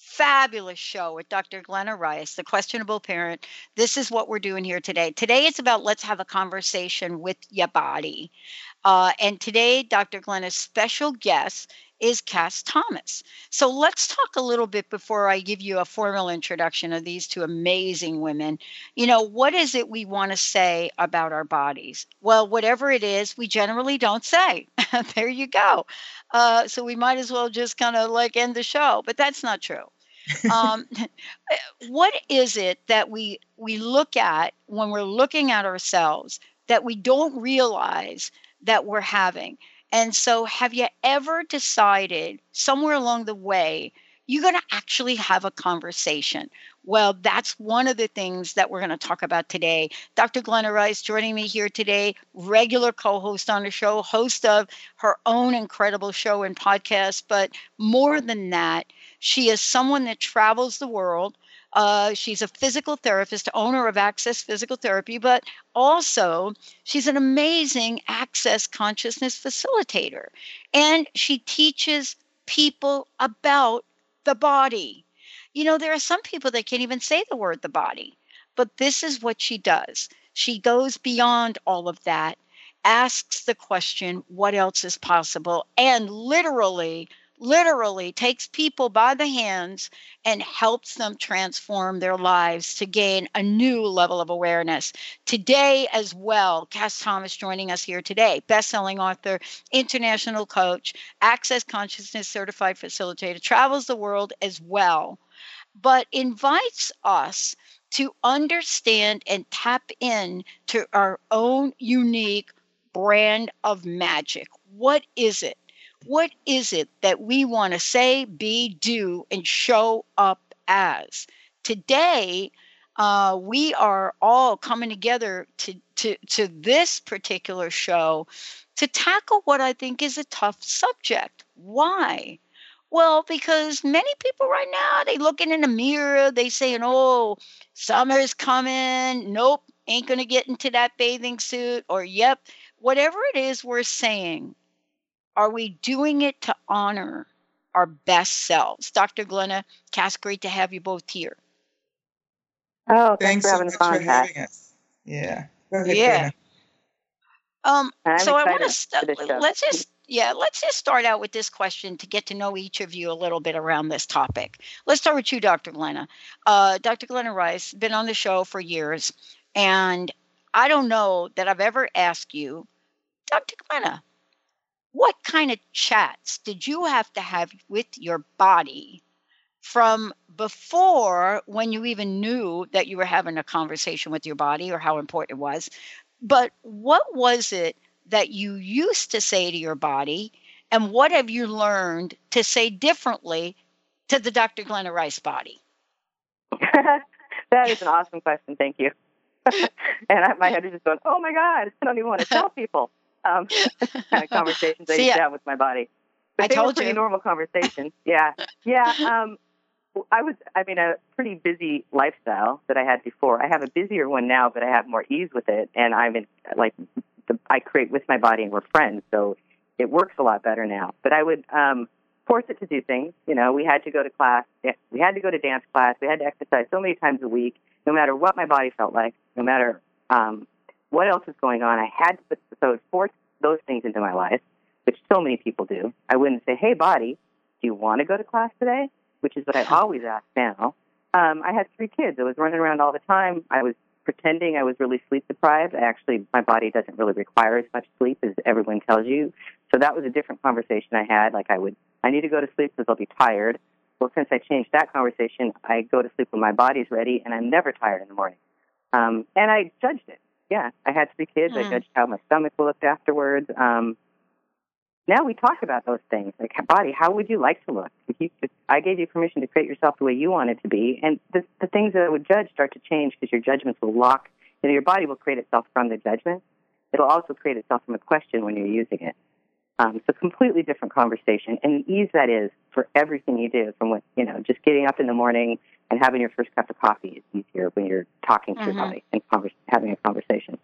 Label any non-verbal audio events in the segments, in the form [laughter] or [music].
fabulous show with Dr. Glenna Rice, the questionable parent. This is what we're doing here today. Today it's about let's have a conversation with your body. Uh, and today, Dr. Glenna's special guest is Kass Thomas. So let's talk a little bit before I give you a formal introduction of these two amazing women. You know, what is it we want to say about our bodies? Well, whatever it is, we generally don't say. [laughs] there you go. Uh, so we might as well just kind of like end the show, but that's not true. [laughs] um, [laughs] what is it that we we look at when we're looking at ourselves that we don't realize that we're having? And so, have you ever decided somewhere along the way you're going to actually have a conversation? Well, that's one of the things that we're going to talk about today. Dr. Glenna Rice joining me here today, regular co host on the show, host of her own incredible show and podcast. But more than that, she is someone that travels the world. Uh, she's a physical therapist, owner of Access Physical Therapy, but also she's an amazing access consciousness facilitator. And she teaches people about the body. You know, there are some people that can't even say the word the body, but this is what she does. She goes beyond all of that, asks the question, what else is possible, and literally literally takes people by the hands and helps them transform their lives to gain a new level of awareness. Today, as well, Kass Thomas joining us here today, best-selling author, international coach, Access Consciousness certified facilitator, travels the world as well, but invites us to understand and tap in to our own unique brand of magic. What is it? What is it that we want to say, be, do, and show up as? Today, uh, we are all coming together to, to, to this particular show to tackle what I think is a tough subject. Why? Well, because many people right now, they looking in the mirror, they saying, oh, summer's coming. Nope, ain't going to get into that bathing suit. Or, yep, whatever it is we're saying, are we doing it to honor our best selves? Dr. Glenna, Kass, great to have you both here. Oh, thanks, thanks for having so fun, for having us. Yeah. Ahead, yeah. Um, so I want to st- let's just yeah, let's just start out with this question to get to know each of you a little bit around this topic. Let's start with you, Dr. Glenna. Uh, Dr. Glenna Rice, been on the show for years, and I don't know that I've ever asked you, Dr. Glenna, what kind of chats did you have to have with your body from before when you even knew that you were having a conversation with your body or how important it was? But what was it that you used to say to your body? And what have you learned to say differently to the Dr. Glenna Rice body? [laughs] that is an awesome question. Thank you. [laughs] and I, my head is just going, oh my God, I don't even want to [laughs] tell people um, [laughs] kind of conversations I used to have with my body. But I they told were pretty you. normal conversations. Yeah, yeah. [laughs] Um, I was, I mean, a pretty busy lifestyle that I had before. I have a busier one now, but I have more ease with it, and I'm in like the, I create with my body, and we're friends, so it works a lot better now. But I would, um, force it to do things. You know, we had to go to class, we had to go to dance class, we had to exercise so many times a week, no matter what my body felt like, no matter um, what else was going on. I had to put so force those things into my life, which so many people do. I wouldn't say, "Hey, body, do you want to go to class today?" Which is what I [laughs] always ask now. Um, I had three kids. I was running around all the time. I was pretending I was really sleep deprived. Actually, my body doesn't really require as much sleep as everyone tells you. So that was a different conversation I had. Like I would, I need to go to sleep because I'll be tired. Well, since I changed that conversation, I go to sleep when my body's ready, and I'm never tired in the morning. Um, and I judged it. Yeah, I had three kids. I judged how my stomach looked afterwards. Um, now we talk about those things like body. How would you like to look? If you, I gave you permission to create yourself the way you want it to be, and the, the things that I would judge start to change because your judgments will lock. You know, your body will create itself from the judgment. It'll also create itself from a question when you're using it. Um, it's a completely different conversation, and the ease that is for everything you do. From what you know, just getting up in the morning and having your first cup of coffee is easier when you're talking to mm-hmm. your body and converse, having a conversation.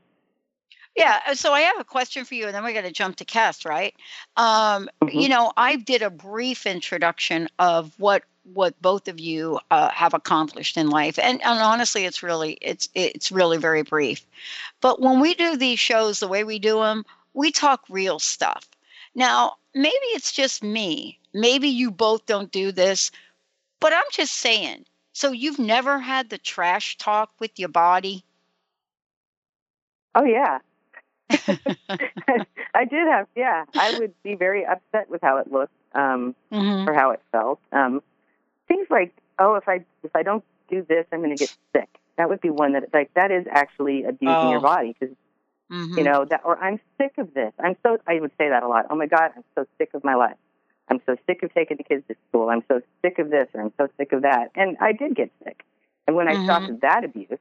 Yeah, uh, so I have a question for you, and then we're going to jump to Kass, right? Um, mm-hmm. You know, I did a brief introduction of what what both of you uh, have accomplished in life, and, and honestly, it's really it's it's really very brief. But when we do these shows, the way we do them, we talk real stuff. Now, maybe it's just me. Maybe you both don't do this, but I'm just saying. So you've never had the trash talk with your body? Oh yeah, [laughs] [laughs] I did have, yeah. I would be very upset with how it looked um, mm-hmm. or how it felt. Um, things like, oh, if I if I don't do this, I'm going to get sick. That would be one that like that is actually abusing oh. your body because mm-hmm. you know that. Or I'm sick of this. I'm so. I would say that a lot. Oh my God, I'm so sick of my life. I'm so sick of taking the kids to school. I'm so sick of this or I'm so sick of that. And I did get sick. And when mm-hmm. I stopped that abuse,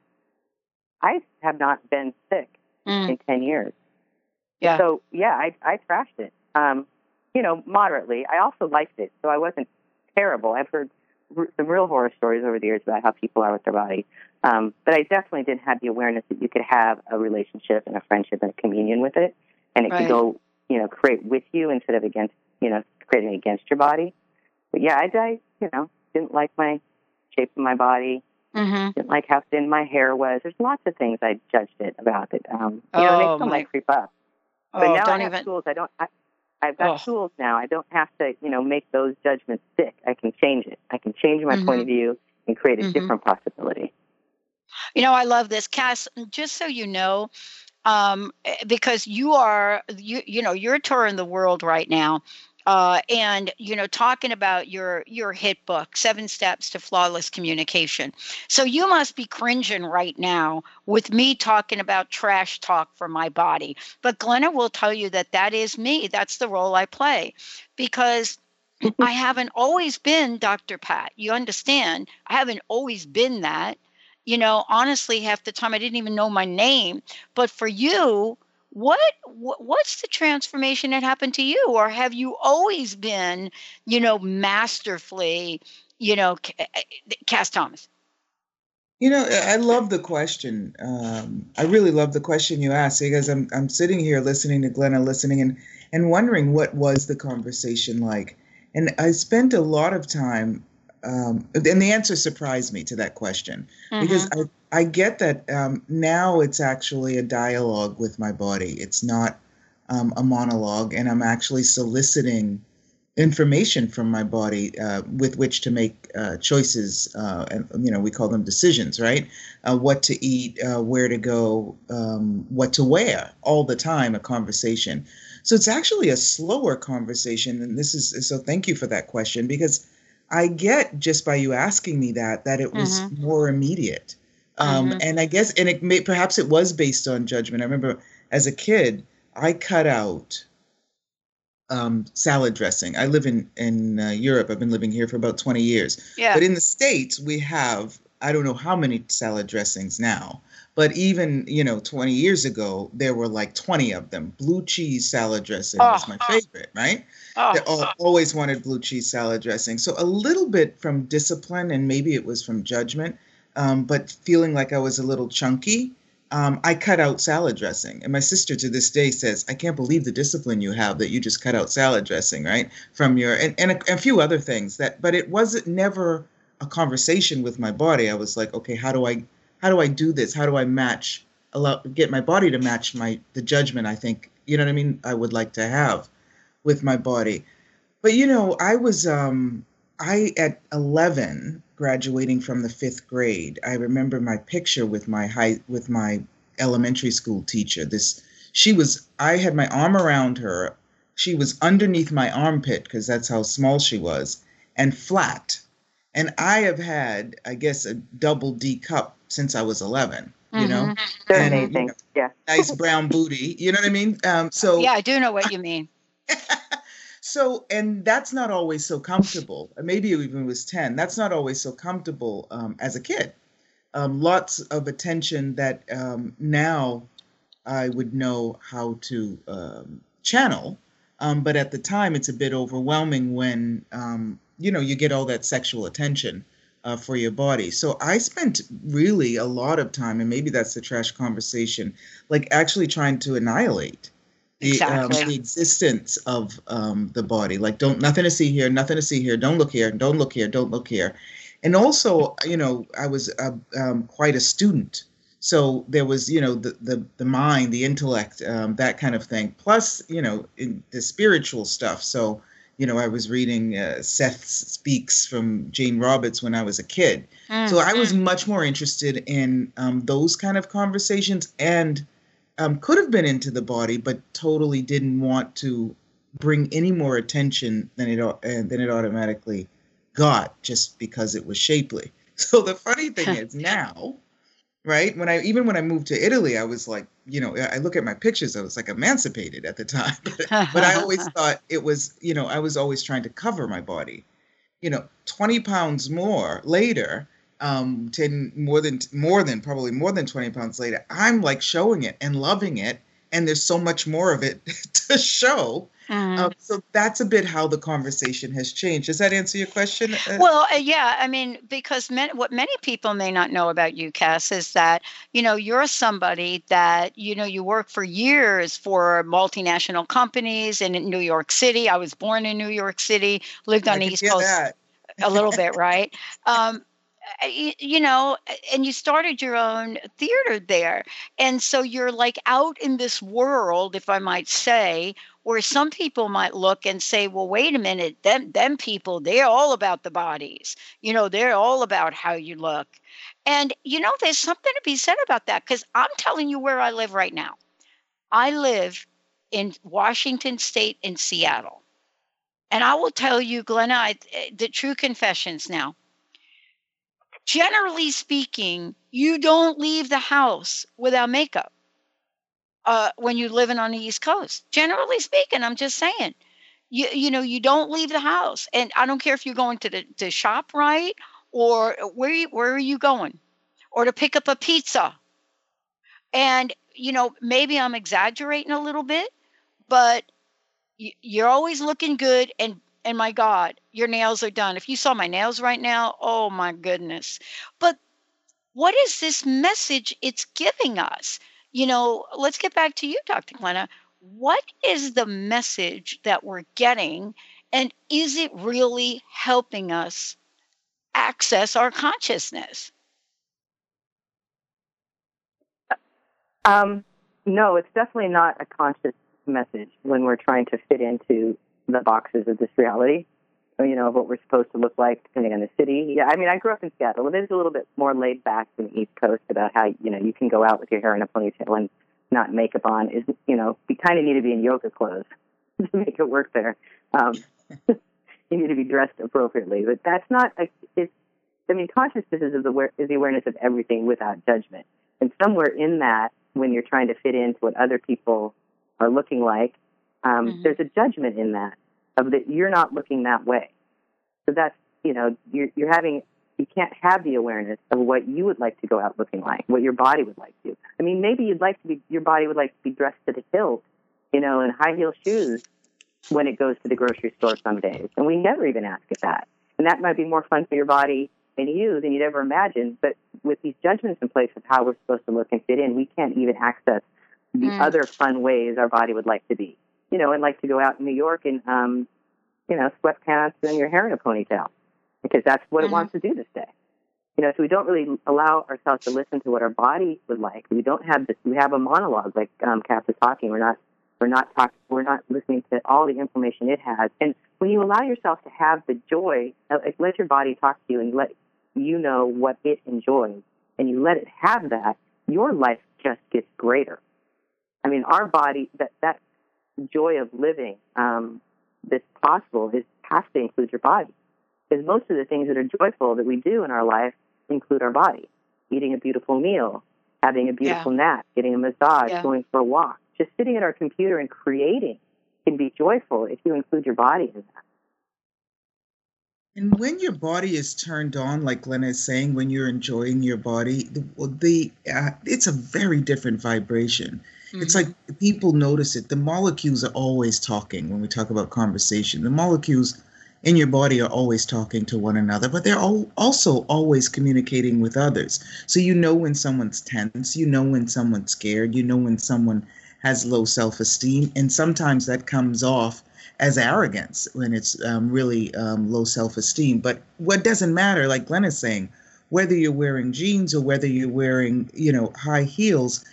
I have not been sick mm. in 10 years. Yeah. So, yeah, I, I trashed it, um, you know, moderately. I also liked it, so I wasn't terrible. I've heard r- some real horror stories over the years about how people are with their body. Um, but I definitely didn't have the awareness that you could have a relationship and a friendship and a communion with it, and it right. could go, you know, create with you instead of against, you know, creating against your body. But yeah, I, I you know, didn't like my shape of my body. Mm-hmm. Didn't like how thin my hair was. There's lots of things I judged it about it. Um, you oh, know, they still my... might creep up. But oh, now I have even... tools. I don't. I, I've got oh. tools now. I don't have to, you know, make those judgments stick. I can change it. I can change my mm-hmm. point of view and create a mm-hmm. different possibility. You know, I love this, Kass. Just so you know, um, eh, because you are, you you know, you're touring the world right now, uh, and you know talking about your your hit book seven steps to flawless communication. So you must be cringing right now with me talking about trash talk for my body. But glenna will tell you that that is me. That's the role i play because i haven't always been dr pat. You understand? I haven't always been that you know honestly half the time i didn't even know my name. But for you what what's the transformation that happened to you? Or have you always been you know masterfully you know eh, eh, kass thomas? You know i love the question. Um, i really love the question you asked because i'm i'm sitting here listening to glenna listening and and wondering what was the conversation like. And i spent a lot of time um, and the answer surprised me to that question mm-hmm. because I, I get that um, now it's actually a dialogue with my body. It's not um, a monologue, and I'm actually soliciting information from my body uh, with which to make uh, choices. Uh, and you know, we call them decisions, right? Uh, what to eat, uh, where to go, um, what to wear, all the time. A conversation. So it's actually a slower conversation, and this is so. Thank you for that question because I get just by you asking me that that it was mm-hmm. more immediate. Um, mm-hmm. And I guess, and it may perhaps it was based on judgment. I remember as a kid, I cut out um, salad dressing. I live in in uh, Europe. I've been living here for about twenty years. Yeah. But in the states, we have I don't know how many salad dressings now. But even you know, 20 years ago, there were like 20 of them. Blue cheese salad dressing oh, was my favorite, right? Oh, always wanted blue cheese salad dressing. So a little bit from discipline, and maybe it was from judgment, um, but feeling like I was a little chunky. um, I cut out salad dressing. And my sister to this day says, I can't believe the discipline you have that you just cut out salad dressing, right? From your, and, and a, a few other things that, but it wasn't never a conversation with my body. I was like, okay, how do I, how do I do this? How do I match, allow, get my body to match my, the judgment I think, you know what I mean? I would like to have with my body. But, you know, I was, um, I, at 11, graduating from the fifth grade, I remember my picture with my high with my elementary school teacher. This she was I had my arm around her. She was underneath my armpit because that's how small she was and flat. And I have had, I guess, a double D cup since I was 11. You mm-hmm. know, They're and, amazing. You know, yeah, nice brown booty. You know what I mean? Um, so yeah, I do know what you mean. [laughs] So, and that's not always so comfortable. Maybe even was 10. That's not always so comfortable um, as a kid. Um, lots of attention that um, now I would know how to um, channel. Um, but at the time, it's a bit overwhelming when, um, you know, you get all that sexual attention uh, for your body. So I spent really a lot of time, and maybe that's the trash conversation, like actually trying to annihilate the, exactly. um, the existence of um, the body. Like, don't nothing to see here, nothing to see here. Don't look here, don't look here, don't look here. And also, you know, I was uh, um, quite a student, so there was, you know, the the, the mind, the intellect, um, that kind of thing. Plus, you know, the spiritual stuff. So, you know, I was reading uh, Seth Speaks from Jane Roberts when I was a kid. Mm-hmm. So I was mm. much more interested in um, those kind of conversations and um, could have been into the body, but totally didn't want to bring any more attention than it uh, than it automatically got, just because it was shapely. [laughs] So the funny thing is now, right? When I even when I moved to Italy, I was like, you know, I look at my pictures, I was like emancipated at the time, but, [laughs] but I always [laughs] thought it was, you know, I was always trying to cover my body. You know, 20 pounds more later, um 10 more than more than probably more than 20 pounds later i'm like showing it and loving it and there's so much more of it [laughs] to show. Mm. um, so that's a bit how the conversation has changed. Does that answer your question uh, well uh, yeah i mean because what many people may not know about you kass is that you know you're somebody that you know you work for years for multinational companies in new york city. I was born in new york city lived on the east coast a little bit right? [laughs] Um, you know, and you started your own theater there. And so you're like out in this world, if I might say, where some people might look and say, well, wait a minute, them, them people, they're all about the bodies. You know, they're all about how you look. And, you know, there's something to be said about that because I'm telling you where I live right now. I live in Washington State in Seattle. And I will tell you, Glenna, I, eh, the true confessions now generally speaking, you don't leave the house without makeup uh, when you're living on the East Coast. Generally speaking, I'm just saying. You, you know, you don't leave the house. And I don't care if you're going to the to shop right or where, you, where are you going or to pick up a pizza. And, you know, maybe I'm exaggerating a little bit, but you're always looking good and and my God, your nails are done. If you saw my nails right now, oh my goodness. But what is this message it's giving us? You know, let's get back to you, Dr. Glenna. What is the message that we're getting? And is it really helping us access our consciousness? Um, no, it's definitely not a conscious message when we're trying to fit into the boxes of this reality, you know, of what we're supposed to look like depending on the city. Yeah, I mean, I grew up in Seattle. It is a little bit more laid back than the East Coast about how, you know, you can go out with your hair in a ponytail and not makeup on. Is you know, you kind of need to be in yoga clothes [laughs] to make it work there. Um, [laughs] you need to be dressed appropriately, but that's not. A, it's. I mean, consciousness is is the awareness of everything without judgment, and somewhere in that, when you're trying to fit into what other people are looking like, um, mm-hmm. There's a judgment in that of that you're not looking that way. So that's you know you're you're having you can't have the awareness of what you would like to go out looking like, what your body would like to. I mean, maybe you'd like to be your body would like to be dressed to the hilt, you know, in high heel shoes when it goes to the grocery store some days, and we never even ask it that. And that might be more fun for your body and you than you'd ever imagine. But with these judgments in place of how we're supposed to look and fit in, we can't even access the mm. other fun ways our body would like to be. You know, and like to go out in New York and, um, you know, sweatpants and your hair in a ponytail because that's what mm-hmm. it wants to do this day. You know, so we don't really allow ourselves to listen to what our body would like. We don't have this. We have a monologue, like um, Kass was talking. We're not. We're not talking. We're not listening to all the information it has. And when you allow yourself to have the joy, like let your body talk to you and let you know what it enjoys, and you let it have that, your life just gets greater. I mean, our body that that joy of living um, that's possible is has to include your body because most of the things that are joyful that we do in our life include our body. Eating a beautiful meal, having a beautiful yeah. nap, getting a massage, yeah. going for a walk. Just sitting at our computer and creating can be joyful if you include your body in that. And when your body is turned on, like Glenna is saying, when you're enjoying your body, the, the uh, it's a very different vibration. Mm-hmm. It's like people notice it. The molecules are always talking when we talk about conversation. The molecules in your body are always talking to one another, but they're all also always communicating with others. So you know when someone's tense, you know when someone's scared, you know when someone has low self esteem, and sometimes that comes off as arrogance when it's um, really um, low self esteem. But what doesn't matter, like Glenn is saying, whether you're wearing jeans or whether you're wearing, you know, high heels,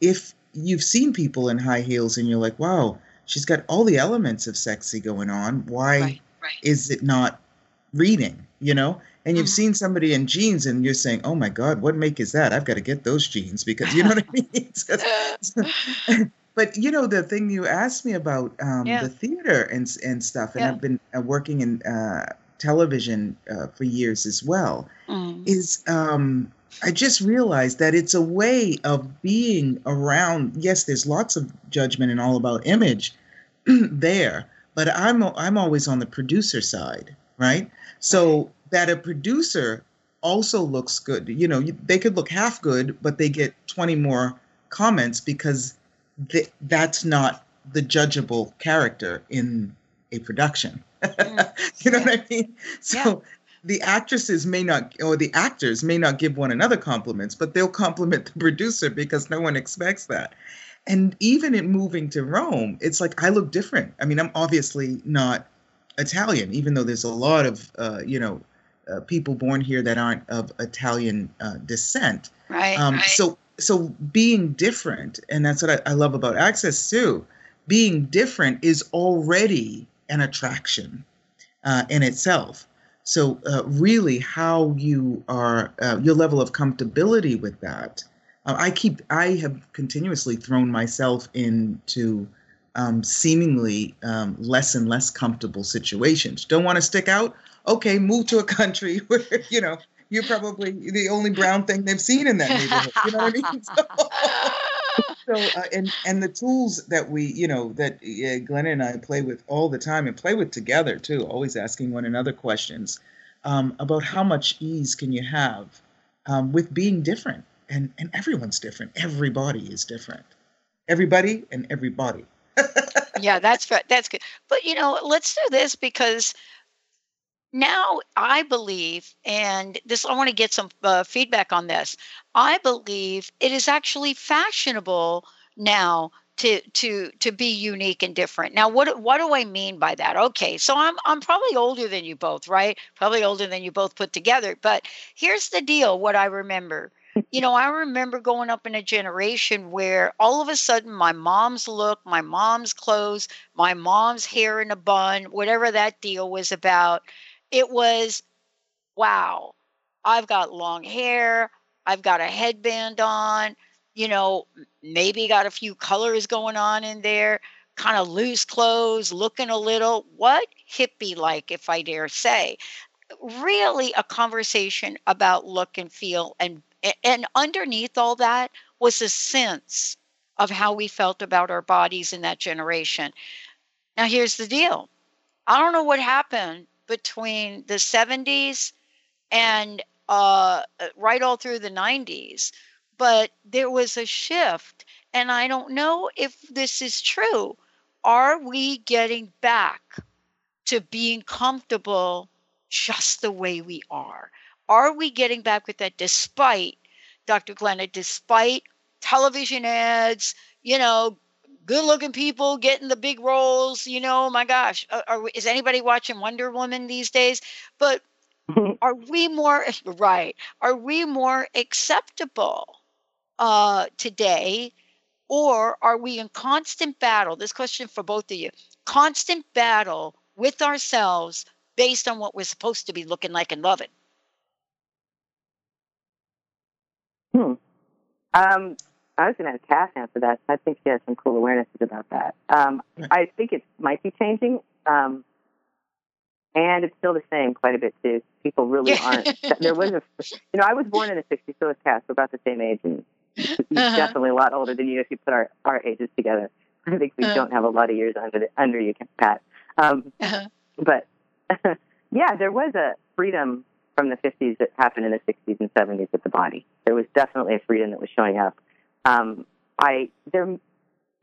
if you've seen people in high heels and you're like, wow, she's got all the elements of sexy going on. Why? Right right. is it not reading you know and you've mm-hmm. seen somebody in jeans and you're saying oh my god what make is that i've got to get those jeans because you know what i mean [laughs] [laughs] [laughs] but you know the thing you asked me about um, yeah. the theater and and stuff and yeah. i've been uh, working in uh, television uh, for years as well mm. is um, i just realized that it's a way of being around yes there's lots of judgment and all about image [clears throat] there but I'm I'm always on the producer side, right? So that a producer also looks good. You know, they could look half good, but they get 20 more comments because th- that's not the judgeable character in a production. [laughs] Mm. you know yeah. what I mean? So yeah. The actresses may not, or the actors may not give one another compliments, but they'll compliment the producer because no one expects that and even in moving to Rome, it's like I look different. I mean, I'm obviously not Italian, even though there's a lot of uh, you know uh, people born here that aren't of Italian uh, descent. Right, um, right. So so being different, and that's what I, I love about Access too. Being different is already an attraction uh, in itself. So uh, really, how you are, uh, your level of comfortability with that uh, I keep I have continuously thrown myself into um, seemingly um, less and less comfortable situations. Don't want to stick out? Okay, move to a country [laughs] where you know you're probably the only brown thing they've seen in that neighborhood. You know what I mean? [laughs] So, so uh, and and the tools that we you know that uh, Glenn and I play with all the time and play with together too, always asking one another questions um, about how much ease can you have um, with being different and and everyone's different. Everybody is different. Everybody and everybody. [laughs] yeah, that's that's good. But you know, let's do this because now I believe, and this I want to get some uh, feedback on this. I believe it is actually fashionable now to to to be unique and different. Now, what what do I mean by that? Okay, so I'm I'm probably older than you both, right? Probably older than you both put together. But here's the deal: what I remember [laughs] you know, I remember growing up in a generation where all of a sudden my mom's look, my mom's clothes, my mom's hair in a bun, whatever that deal was about, it was wow, I've got long hair, I've got a headband on, you know, maybe got a few colors going on in there, kind of loose clothes, looking a little what hippie like, if I dare say. Really, a conversation about look and feel and and underneath all that was a sense of how we felt about our bodies in that generation. Now, here's the deal I don't know what happened between the 70s and uh, right all through the 90s, but there was a shift. And I don't know if this is true. Are we getting back to being comfortable just the way we are? Are we getting back with that despite, Dr. Glenna, despite television ads, you know, good looking people getting the big roles, you know, my gosh, are, are, is anybody watching Wonder Woman these days? But [laughs] are we more, [laughs] right, are we more acceptable uh, today? Or are we in constant battle? This question for both of you constant battle with ourselves based on what we're supposed to be looking like and loving? Hmm. Um, I was going to have Kass answer that. I think she has some cool awarenesses about that. Um, I think it might be changing, um, and it's still the same quite a bit too. People really [laughs] aren't. there was a, you know, I was born in the '60s, so was Kass. We're about the same age, and he's uh-huh. definitely a lot older than you if you put our our ages together. I think we uh-huh. don't have a lot of years under the, under you, Pat. Um, uh-huh. But [laughs] yeah, there was a freedom from the 50s that happened in the 60s and 70s with the body. There was definitely a freedom that was showing up. Um, I there,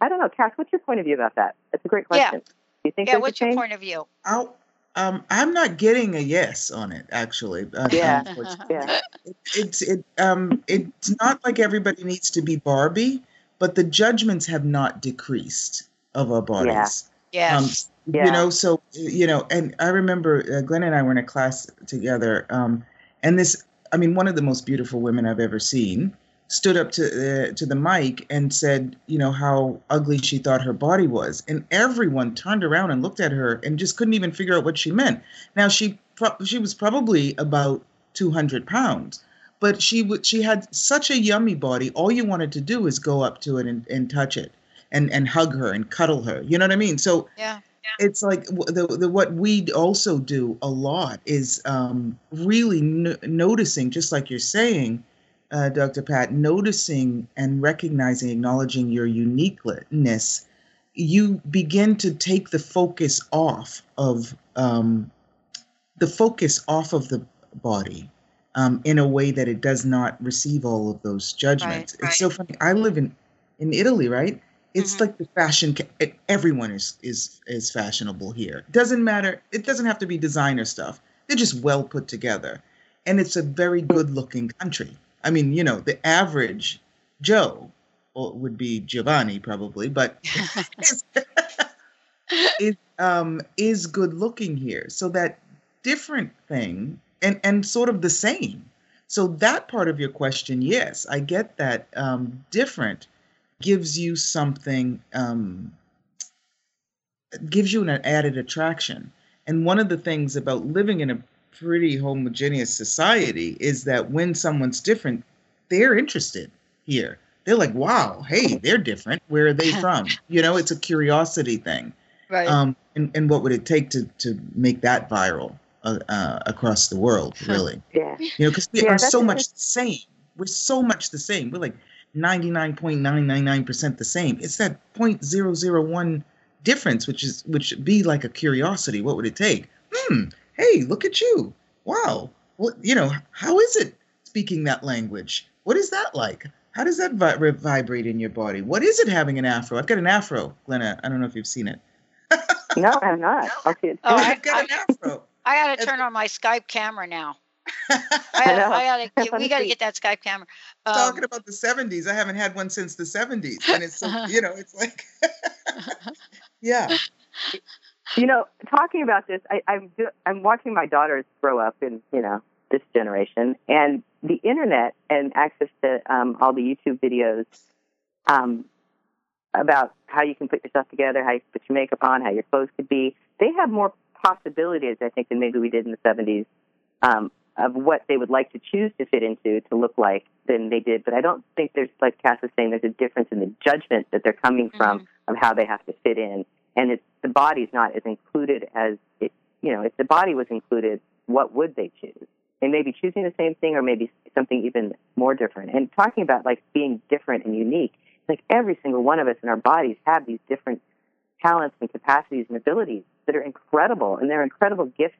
I don't know, Kass. What's your point of view about that? That's a great question. Yeah. Do you think? Yeah. What's your point of view? I'll, um, I'm not getting a yes on it. Actually, uh, yeah, [laughs] [laughs] yeah. It, it's it um it's not like everybody needs to be Barbie, but the judgments have not decreased of our bodies. Yeah. Yes. Um, yeah. You know, so you know, and I remember uh, Glenn and I were in a class together, um, and this, I mean, one of the most beautiful women I've ever seen stood up to uh, to the mic and said, you know, how ugly she thought her body was, and everyone turned around and looked at her and just couldn't even figure out what she meant. Now she pro- she was probably about two hundred pounds, but she would she had such a yummy body. All you wanted to do is go up to it and, and touch it, and and hug her and cuddle her. You know what I mean? So yeah it's like the, the what we also do a lot is um, really n- noticing, just like you're saying, uh, Dr. Pat, noticing and recognizing, acknowledging your uniqueness. You begin to take the focus off of um, the focus off of the body um, in a way that it does not receive all of those judgments. Right, right. It's so funny. I live in in Italy, right? It's mm-hmm. like the fashion. Everyone is is is fashionable here. Doesn't matter. It doesn't have to be designer stuff. They're just well put together, and it's a very good looking country. I mean, you know, the average Joe well, would be Giovanni probably, but [laughs] is um, is good looking here. So that different thing, and and sort of the same. So that part of your question, yes, I get that um, different gives you something, um, gives you an added attraction. And one of the things about living in a pretty homogeneous society is that when someone's different, they're interested here. They're like, wow, hey, they're different. Where are they [laughs] from? you know, it's a curiosity thing. Right. Um, and, and what would it take to, to make that viral uh, uh, across the world, really? yeah. You know, because we yeah, are so much the same. We're so much the same. We're like 99.999% the same. It's that 0.001 difference, which is which be like a curiosity. What would it take? Hmm. Hey, look at you. Wow. Well, you know, how is it speaking that language? What is that like? How does that vi- vibrate in your body? What is it having an afro? I've got an afro, Glenna. I don't know if you've seen it. [laughs] no, I'm not. I'll see it. Oh, I've got an afro. I got to turn on my Skype camera now. [laughs] I, gotta, I gotta, we got to get that Skype camera. Um, Talking about the '70s, I haven't had one since the '70s, and it's so, [laughs] you know, it's like, yeah. You know, talking about this, I, I'm I'm watching my daughters grow up in you know this generation, and the internet and access to um, all the YouTube videos um, about how you can put yourself together, how you put your makeup on, how your clothes could be. They have more possibilities, I think, than maybe we did in the '70s. Um, of what they would like to choose to fit into to look like than they did. But I don't think there's, like Kass was saying, there's a difference in the judgment that they're coming from mm-hmm. of how they have to fit in. And it's, the body's not as included as it, you know, if the body was included, what would they choose? They may be choosing the same thing or maybe something even more different. And talking about like being different and unique, like every single one of us in our bodies have these different talents and capacities and abilities that are incredible and they're incredible gifts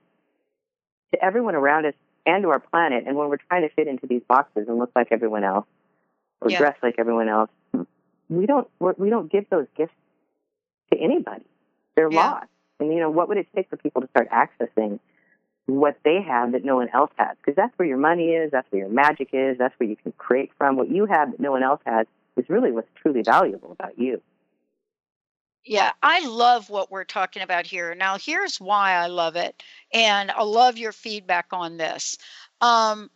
to everyone around us and to our planet. And when we're trying to fit into these boxes and look like everyone else or yeah. dress like everyone else, we don't we don't give those gifts to anybody. They're yeah. lost. And you know, what would it take for people to start accessing what they have that no one else has. Because that's where your money is, that's where your magic is, that's where you can create from. What you have that no one else has is really what's truly valuable about you. Yeah, I love what we're talking about here. Now, here's why I love it, and I love your feedback on this. Um,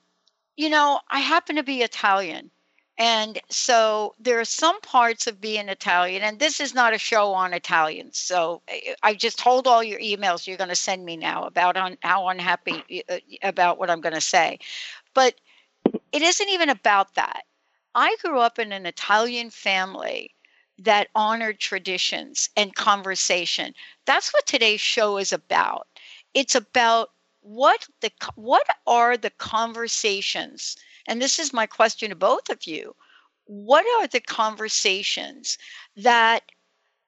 you know, I happen to be Italian. And so there are some parts of being Italian, and this is not a show on Italians. So I just hold all your emails you're going to send me now about on how unhappy uh, about what I'm going to say. But it isn't even about that. I grew up in an Italian family that honored traditions and conversation. That's what today's show is about. It's about what the what are the conversations and this is my question to both of you. What are the conversations that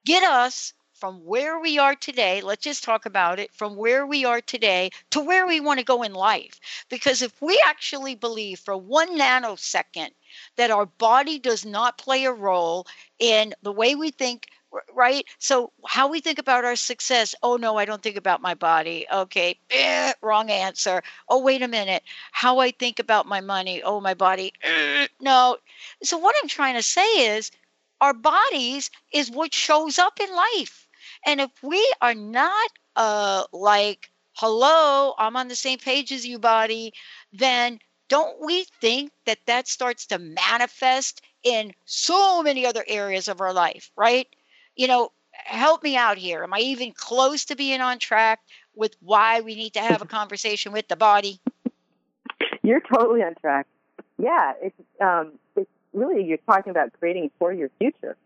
get us from where we are today let's just talk about it from where we are today to where we want to go in life? Because if we actually believe for one nanosecond that our body does not play a role in the way we think right? So how we think about our success. Oh no, I don't think about my body. Okay, eh, wrong answer. Oh wait a minute, how I think about my money. Oh my body. Eh, no. So what I'm trying to say is, our bodies is what shows up in life, and if we are not uh like, hello, I'm on the same page as you, body, then don't we think that that starts to manifest in so many other areas of our life, right? You know, help me out here. Am I even close to being on track with why we need to have a conversation with the body? You're totally on track. Yeah, it's um, it's really you're talking about creating for your future,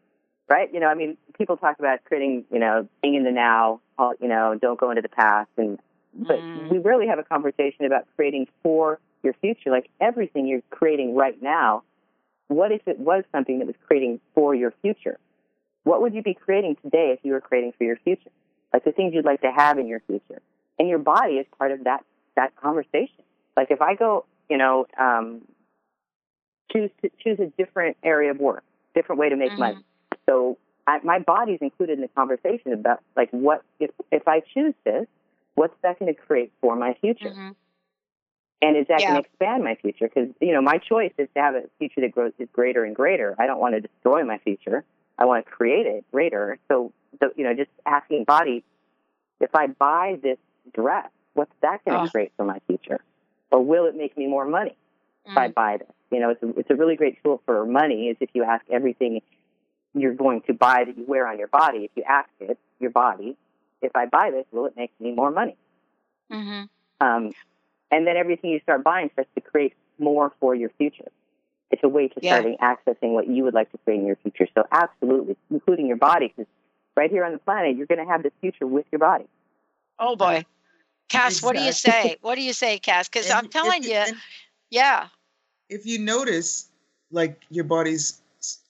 right? You know, I mean, people talk about creating, you know, being in the now. You know, don't go into the past, and but mm. we rarely have a conversation about creating for your future. Like everything you're creating right now, what if it was something that was creating for your future? What would you be creating today if you were creating for your future? Like the things you'd like to have in your future. And your body is part of that, that conversation. Like if I go, you know, um, choose to choose a different area of work, different way to make mm-hmm. money. So I, my body's included in the conversation about like what if if I choose this, what's that going to create for my future? Mm-hmm. And is that yeah. going to expand my future? Because you know my choice is to have a future that grows is greater and greater. I don't want to destroy my future. I want to create it greater. So, the, you know, just asking body, if I buy this dress, what's that going to oh. create for my future? Or will it make me more money mm. if I mm. buy this? You know, it's a, it's a really great tool for money is if you ask everything you're going to buy that you wear on your body, if you ask it, your body, if I buy this, will it make me more money? Mm-hmm. Um, and then everything you start buying starts to create more for your future. It's a way to yeah. starting accessing what you would like to create in your future. So absolutely, including your body, because right here on the planet, you're going to have this future with your body. Oh boy, Kass, exactly. what do you say? What do you say, Kass? Because I'm telling if, you, and, yeah. If you notice, like your body's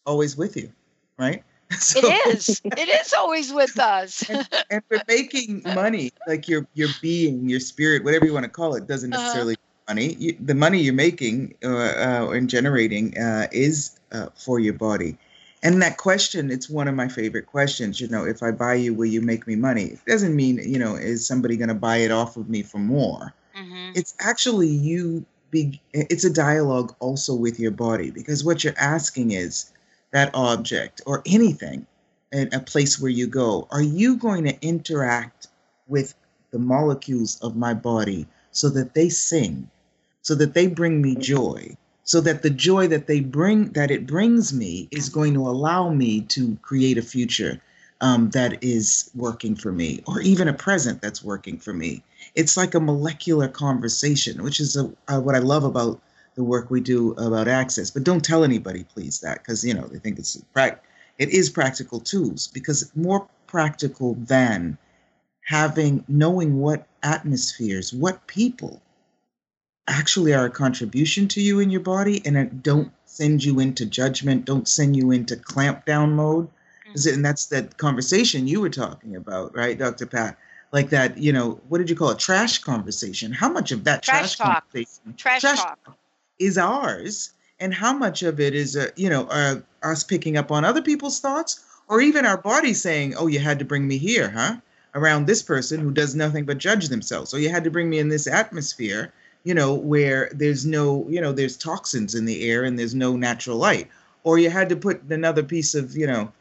always with you, right? [laughs] So, it is. It is always with us. [laughs] and, and, for making money, like your your being, your spirit, whatever you want to call it, doesn't uh-huh. Money. You, the money you're making uh, uh, and generating uh, is uh, for your body. And that question, it's one of my favorite questions. You know, if I buy you, will you make me money? It doesn't mean, you know, is somebody going to buy it off of me for more? Mm-hmm. It's actually you. Be, it's a dialogue also with your body because what you're asking is that object or anything in a place where you go, are you going to interact with the molecules of my body so that they sing so that they bring me joy so that the joy that they bring that it brings me is going to allow me to create a future um, that is working for me or even a present that's working for me. It's like a molecular conversation which is a, a, what i love about the work we do about access. But don't tell anybody please that because you know they think it's it is practical tools because more practical than having knowing what atmospheres what people actually are a contribution to you in your body and don't send you into judgment, don't send you into clamp down mode. Mm-hmm. And that's that conversation you were talking about, right, Dr. Pat? Like that, you know, what did you call it? Trash conversation. How much of that trash, trash talk. conversation trash, trash talk. is ours? And how much of it is, uh, you know, uh, us picking up on other people's thoughts or even our body saying, oh, you had to bring me here, huh? around this person who does nothing but judge themselves. So you had to bring me in this atmosphere, you know, where there's no, you know, there's toxins in the air and there's no natural light. Or you had to put another piece of, you know,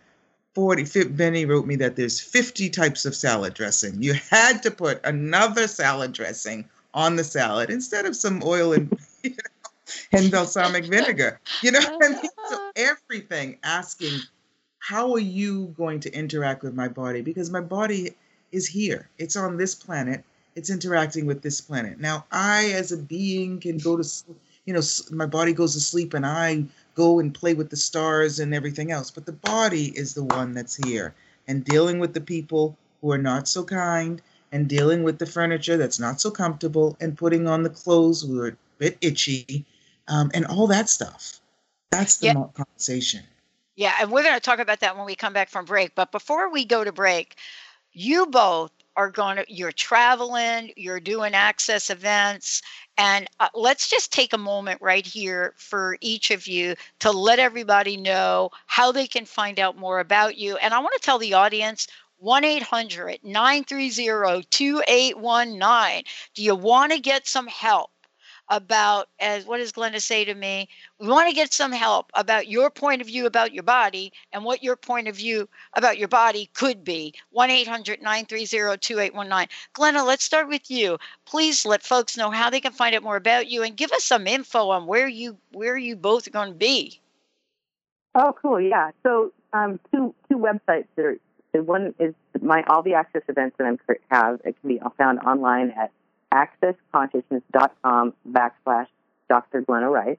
40, 50, Benny wrote me that there's 50 types of salad dressing. You had to put another salad dressing on the salad instead of some oil and, [laughs] you know, and balsamic vinegar. You know what I mean? So [laughs] everything asking, how are you going to interact with my body? Because my body is here. It's on this planet. It's interacting with this planet. Now, I, as a being, can go to, you know, my body goes to sleep and I go and play with the stars and everything else. But the body is the one that's here and dealing with the people who are not so kind and dealing with the furniture that's not so comfortable and putting on the clothes who are a bit itchy um, and all that stuff. That's the yeah. conversation. Yeah, and we're going to talk about that when we come back from break. But before we go to break, you both are going to you're traveling you're doing access events and uh, let's just take a moment right here for each of you to let everybody know how they can find out more about you. And i want to tell the audience 1-800-930-2819 do you want to get some help about as what does Glenna say to me? We want to get some help about your point of view about your body and what your point of view about your body could be. 1-800-930-2819. Glenna, let's start with you. Please let folks know how they can find out more about you and give us some info on where you where you both are going to be. Oh, cool. Yeah. So um, two two websites that are one is my all the access events that I'm have. It can be found online at accessconsciousness.com backslash Dr. Glenna Rice.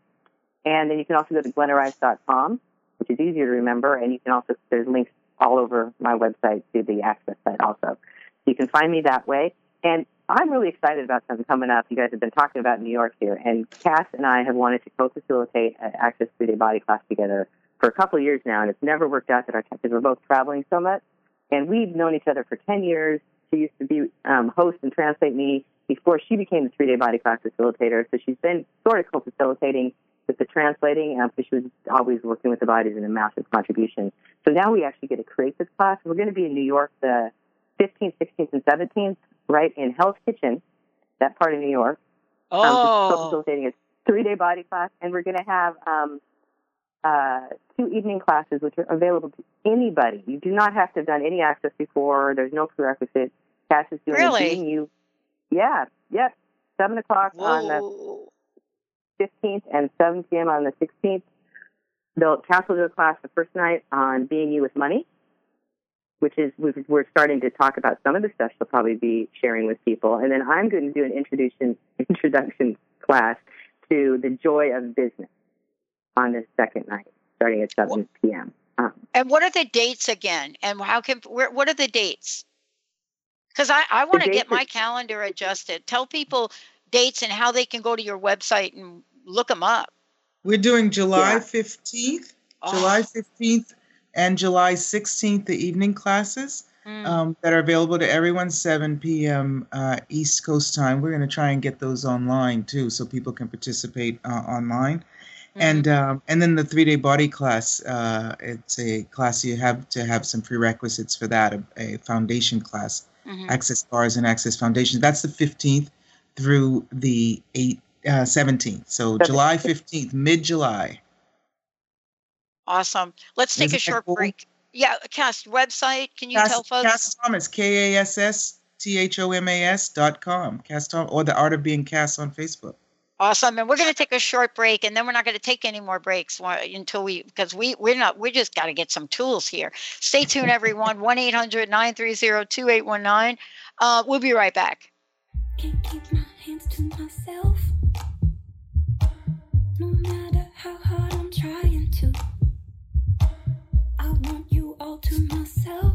And then you can also go to glennarice.com, which is easier to remember. And you can also, there's links all over my website to the Access site also. So you can find me that way. And I'm really excited about something coming up. You guys have been talking about New York here. And Kass and I have wanted to co facilitate an Access 3 Day Body class together for a couple of years now. And it's never worked out that our because we're both traveling so much. And we've known each other for 10 years. She used to be um, host and translate me before she became the three day body class facilitator. So she's been sort of co facilitating with the translating um, because she was always working with the bodies in a massive contribution. So now we actually get to create this class. We're going to be in New York the 15th, 16th, and 17th, right in Hell's Kitchen, that part of New York. Oh. Um, co-facilitating a three-day body class, and we're going to have um, uh, two evening classes, which are available to anybody. You do not have to have done any access before. There's no prerequisite. Kass is doing really? you yeah, yep. Seven o'clock Whoa. on the fifteenth and seven p.m. on the sixteenth. They'll cancel the class the first night on being you with money, which is we're starting to talk about some of the stuff she'll probably be sharing with people, and then I'm going to do an introduction [laughs] introduction class to the joy of business on the second night, starting at seven p.m. Um, and what are the dates again? And how can where, what are the dates? Because I, I want to get my calendar adjusted. Tell people dates and how they can go to your website and look them up. We're doing July yeah. 15th, oh. July 15th, and July 16th, the evening classes mm. um, that are available to everyone, 7 p.m. Uh, East Coast time. We're going to try and get those online too, so people can participate uh, online. Mm-hmm. And um, and then the three day body class. Uh, it's a class you have to have some prerequisites for that. A, a foundation class mm-hmm. Access Bars and Access Foundation. That's the 15th through the 8, uh, 17th. So July 15th, mid July. Awesome. Let's take Isn't a short cool? break. Yeah, Kass website. Can you Kass, tell folks? Kass Thomas, K A S S T H O M A S dot com. Kass Thomas, or the Art of Being Kass on Facebook. Awesome. And we're going to take a short break and then we're not going to take any more breaks until we, because we, we're not, we just got to get some tools here. Stay tuned, everyone. [laughs] 1 800 930 2819. Uh, we'll be right back. Can't keep my hands to myself. No matter how hard I'm trying to, I want you all to myself.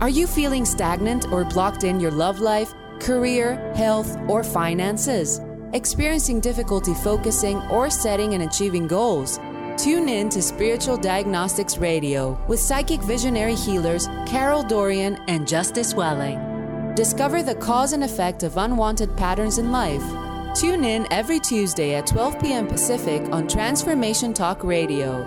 Are you feeling stagnant or blocked in your love life, career, health, or finances? Experiencing difficulty focusing or setting and achieving goals? Tune in to Spiritual Diagnostics Radio with psychic visionary healers Carol Dorian and Justice Welling. Discover the cause and effect of unwanted patterns in life. Tune in every Tuesday at 12 p.m. Pacific on Transformation Talk Radio.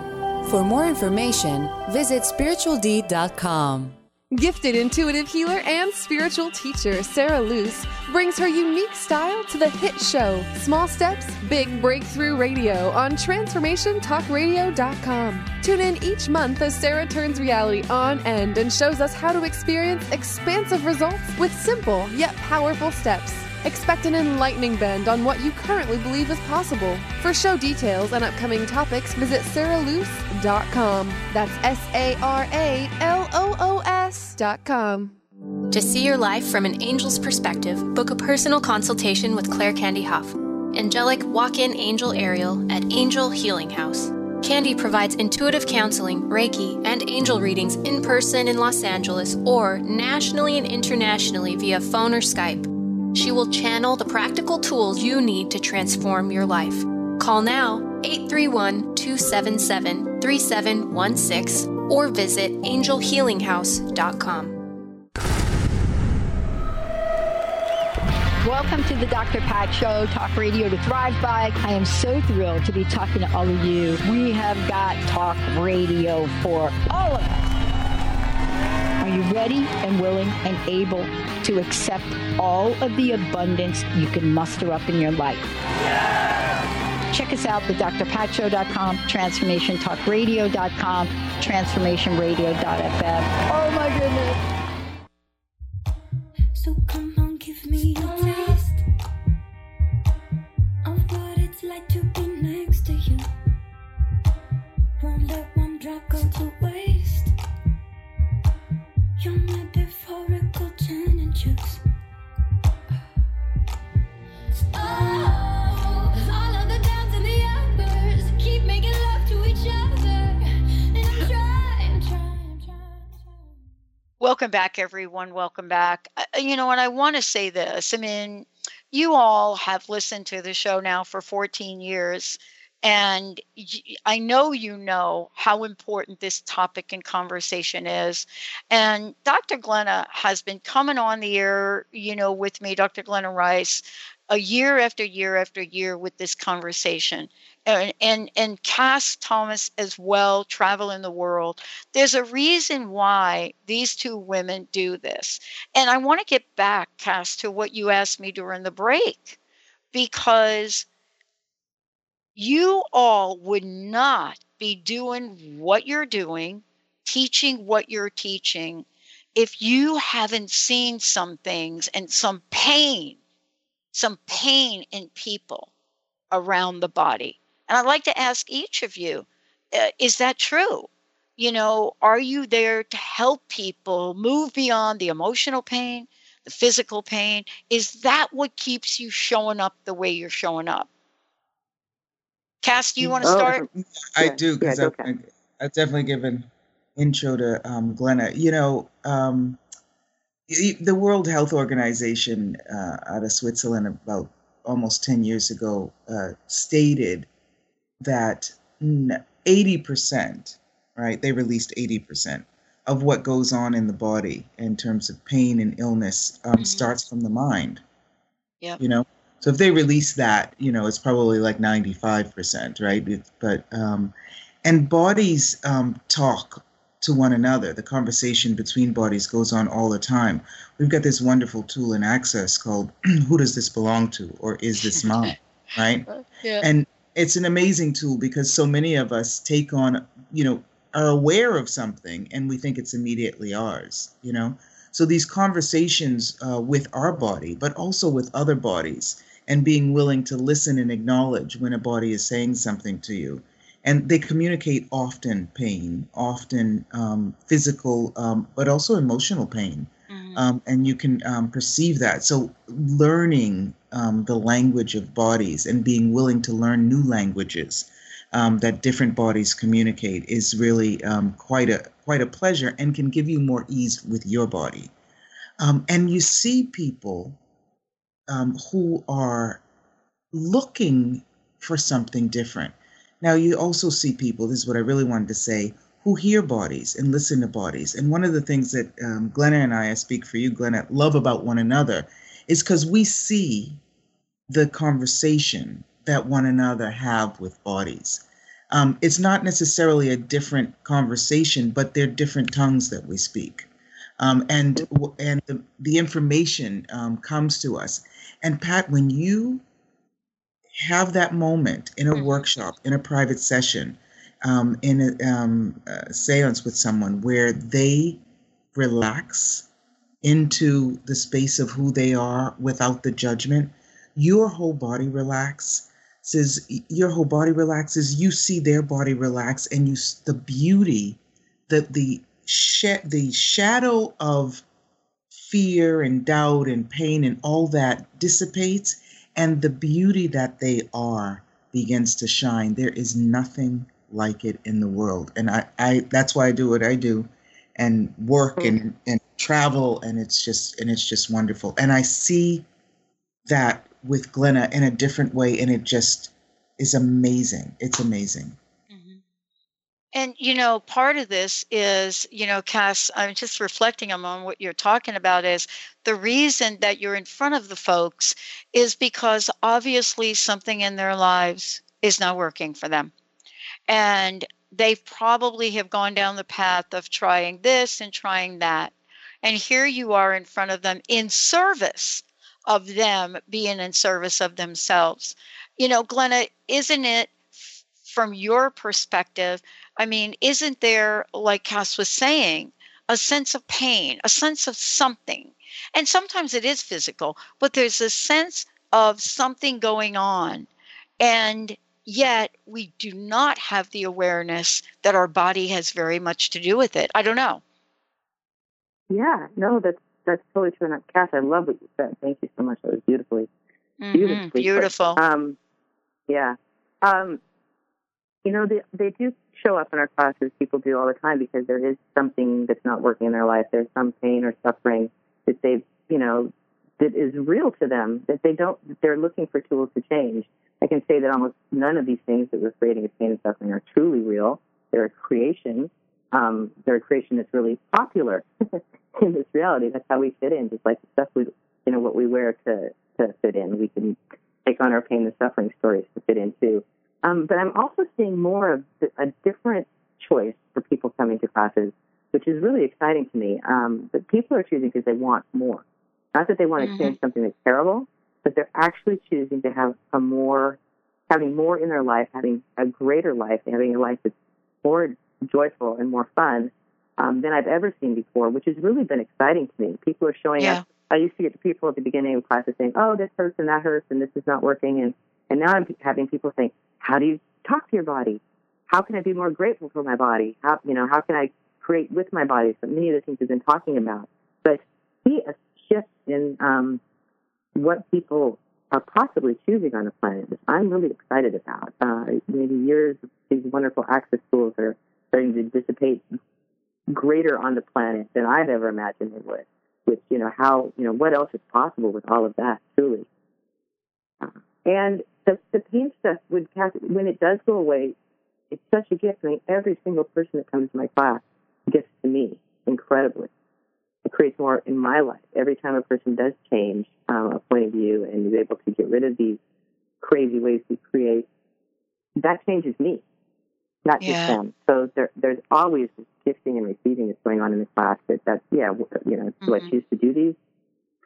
For more information, visit spiritualdeed.com. Gifted intuitive healer and spiritual teacher Sarah Luce brings her unique style to the hit show Small Steps, Big Breakthrough Radio on TransformationTalkRadio.com. Tune in each month as Sarah turns reality on end and shows us how to experience expansive results with simple yet powerful steps. Expect an enlightening bend on what you currently believe is possible. For show details and upcoming topics, visit sarahloos.com. That's S A R A L O O S.com. To see your life from an angel's perspective, book a personal consultation with Claire Candy Hoff, angelic walk in angel Ariel at Angel Healing House. Candy provides intuitive counseling, Reiki, and angel readings in person in Los Angeles or nationally and internationally via phone or Skype. She will channel the practical tools you need to transform your life. Call now 831 277 3716 or visit angelhealinghouse.com. Welcome to the Dr. Pat Show, Talk Radio to Thrive By. I am so thrilled to be talking to all of you. We have got talk radio for all of you ready and willing and able to accept all of the abundance you can muster up in your life? Check us out, the drpatshow.com, transformationtalkradio.com, transformationradio.fm. Oh my goodness. Back, everyone. Welcome back. Uh, You know, and I want to say this. I mean, you all have listened to the show now for 14 years, and I know you know how important this topic and conversation is. And Dr. Glenna has been coming on the air, you know, with me, Dr. Glenna Rice, a year after year after year with this conversation. And, and and Kass Thomas as well travel in the world. There's a reason why these two women do this. And I want to get back, Kass, to what you asked me during the break, because you all would not be doing what you're doing, teaching what you're teaching, if you haven't seen some things and some pain, some pain in people around the body. And I'd like to ask each of you uh, is that true? You know, are you there to help people move beyond the emotional pain, the physical pain? Is that what keeps you showing up the way you're showing up? Kass, do you want to Oh, start? I do because yeah, I've, okay. I've definitely given intro to um, Glenna. You know, um, y- the World Health Organization uh, out of Switzerland about almost 10 years ago uh, stated that 80%, right, they released 80% of what goes on in the body in terms of pain and illness um, starts from the mind. Yeah. You know, so if they release that, you know, it's probably like 95%, right? But, um, and bodies um, talk to one another. The conversation between bodies goes on all the time. We've got this wonderful tool in Access called [clears throat] Who Does This Belong to? or Is This [laughs] Mine? right? Yeah. And it's an amazing tool because so many of us take on, you know, are aware of something and we think it's immediately ours, you know? So these conversations uh, with our body, but also with other bodies, and being willing to listen and acknowledge when a body is saying something to you. And they communicate often pain, often um, physical, um, but also emotional pain. Um, and you can um, perceive that. So, learning um, the language of bodies and being willing to learn new languages um, that different bodies communicate is really um, quite a quite a pleasure and can give you more ease with your body. Um, and you see people um, who are looking for something different. Now, you also see people, this is what I really wanted to say, who hear bodies and listen to bodies. And one of the things that um, Glenna and I, I speak for you, Glenna, love about one another is because we see the conversation that one another have with bodies. Um, it's not necessarily a different conversation, but they're different tongues that we speak. Um, and and the, the information um, comes to us. And Pat, when you have that moment in a workshop, in a private session, um, in a um, uh, seance with someone where they relax into the space of who they are without the judgment, your whole body relaxes. Says your whole body relaxes. You see their body relax, and you the beauty, that the sh- the shadow of fear and doubt and pain and all that dissipates and the beauty that they are begins to shine. There is nothing like it in the world. And i, I that's why i do what i do and work and, mm. and travel and it's just and it's just wonderful. And i see that with glenna in a different way and it just is amazing. It's amazing And you know, part of this is, you know, Kass, I'm just reflecting on what you're talking about is the reason that you're in front of the folks is because obviously something in their lives is not working for them. And they probably have gone down the path of trying this and trying that. And here you are in front of them in service of them being in service of themselves. You know, Glenna, isn't it from your perspective? I mean, isn't there, like Kass was saying, a sense of pain, a sense of something? And sometimes it is physical, but there's a sense of something going on. And yet we do not have the awareness that our body has very much to do with it. I don't know. Yeah, no, that's that's totally true. And Kass, I love what you said. Thank you so much. That was beautifully, Mhm, beautifully put. Beautiful. Um, yeah. Um, you know, they they do show up in our classes. People do all the time because there is something that's not working in their life. There's some pain or suffering that they've, you know, that is real to them that they don't. They're looking for tools to change. I can say that almost none of these things that we're creating as pain and suffering are truly real. They're a creation. Um, they're a creation that's really popular [laughs] in this reality. That's how we fit in, just like the stuff we, you know, what we wear to to fit in. We can take on our pain and suffering stories to fit in too. Um, but I'm also seeing more of a different choice for people coming to classes, which is really exciting to me. Um, but people are choosing because they want more. Not that they want to Mhm. change something that's terrible, but they're actually choosing to have a more, having more in their life, having a greater life, having a life that's more joyful and more fun um, than I've ever seen before, which has really been exciting to me. People are showing Yeah. up. I used to get the people at the beginning of classes saying, "Oh, this hurts and that hurts and this is not working," and and now I'm having people saying, "How do you talk to your body? How can I be more grateful for my body? How you know how can I create with my body?" So many of the things we've been talking about, but see a shift in um, what people are possibly choosing on the planet, which I'm really excited about. Uh, maybe years of these wonderful access tools are starting to dissipate greater on the planet than I've ever imagined they would. Which you know how you know what else is possible with all of that truly. Uh, and the the pain stuff would when it does go away, it's such a gift. I mean, every single person that comes to my class gifts to me incredibly. It creates more in my life. Every time a person does change um, a point of view and is able to get rid of these crazy ways we create, that changes me, not just them. So there, there's always this gifting and receiving that's going on in the class. That that's yeah, you know, do I choose to do these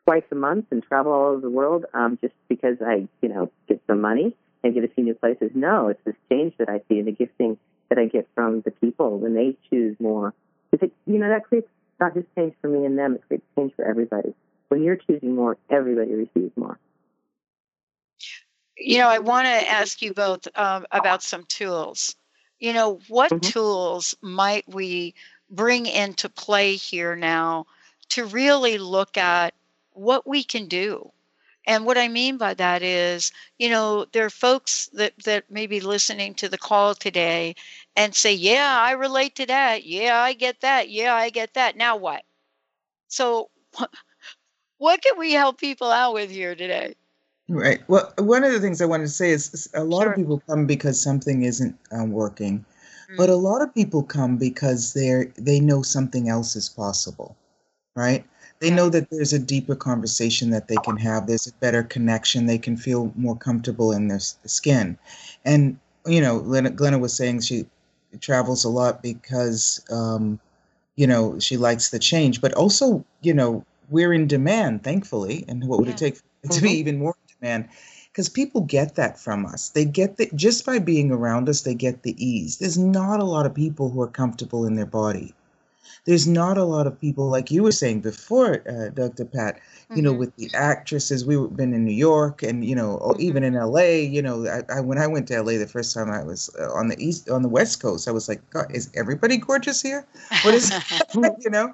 twice a month and travel all over the world um, just because I you know get some money and get to see new places? No, it's this change that I see and the gifting that I get from the people when they choose more. Because it, you know that creates not just change for me and them; it creates change for everybody. When you're choosing more, everybody receives more. You know, I want to ask you both um, about some tools. You know, what Mhm. tools might we bring into play here now to really look at what we can do? And what I mean by that is, you know, there are folks that, that may be listening to the call today and say, Yeah, I relate to that. Yeah, I get that. Yeah, I get that. Now what? So, [laughs] what can we help people out with here today? Right. Well, one of the things I wanted to say is a lot Sure. of people come because something isn't um, working, Mm. but a lot of people come because they're they know something else is possible, right? They know that there's a deeper conversation that they can have. There's a better connection. They can feel more comfortable in their skin, and you know, Glenna, Glenna was saying she travels a lot because um, you know she likes the change, but also you know we're in demand, thankfully. And what would it take to be Mhm. even more in demand? Because people get that from us. They get that just by being around us. They get the ease. There's not a lot of people who are comfortable in their body. There's not a lot of people like you were saying before, uh, Dr. Pat. You know, Mhm. with the actresses, we've been in New York, and you know, or even in LA. You know, I, I when I went to LA the first time, I was uh, on the east, on the West Coast. I was like, God, is everybody gorgeous here? What is, [laughs] [laughs] you know?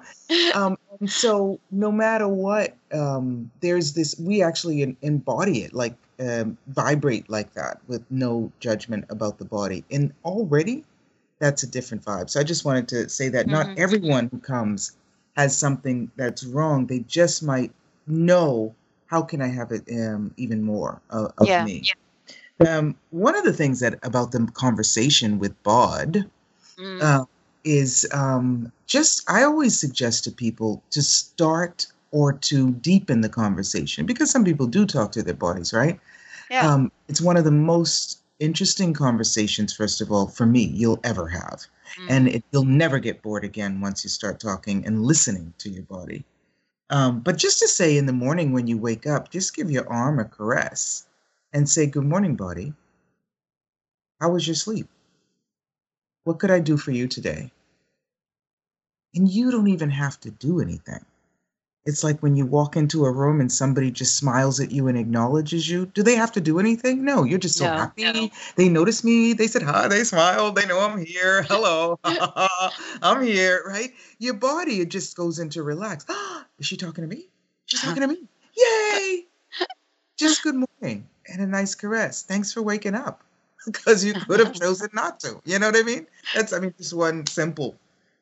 Um, and so, no matter what, um, there's this. We actually embody it, like um, vibrate like that, with no judgment about the body, and already that's a different vibe. So I just wanted to say that Mhm. not everyone who comes has something that's wrong. They just might know how can I have it um, even more of, of Yeah. me. Um, one of the things that about the conversation with Bod Mm. uh, is um, just I always suggest to people to start or to deepen the conversation because some people do talk to their bodies, right? Yeah. Um, it's one of the most interesting conversations, first of all, for me, you'll ever have. And Mm. it, you'll never get bored again once you start talking and listening to your body. Um, but just to say in the morning when you wake up, just give your arm a caress and say, Good morning, body. How was your sleep? What could I do for you today? And you don't even have to do anything. It's like when you walk into a room and somebody just smiles at you and acknowledges you. Do they have to do anything? No, you're just so No, happy. They notice me. They said hi. They smiled. They know I'm here. [laughs] Hello. [laughs] I'm here, right? Your body, it just goes into relax. [gasps] Is she talking to me? She's talking to me. Yay. Just good morning and a nice caress. Thanks for waking up [laughs] because you could have chosen not to. You know what I mean? That's, I mean, just one simple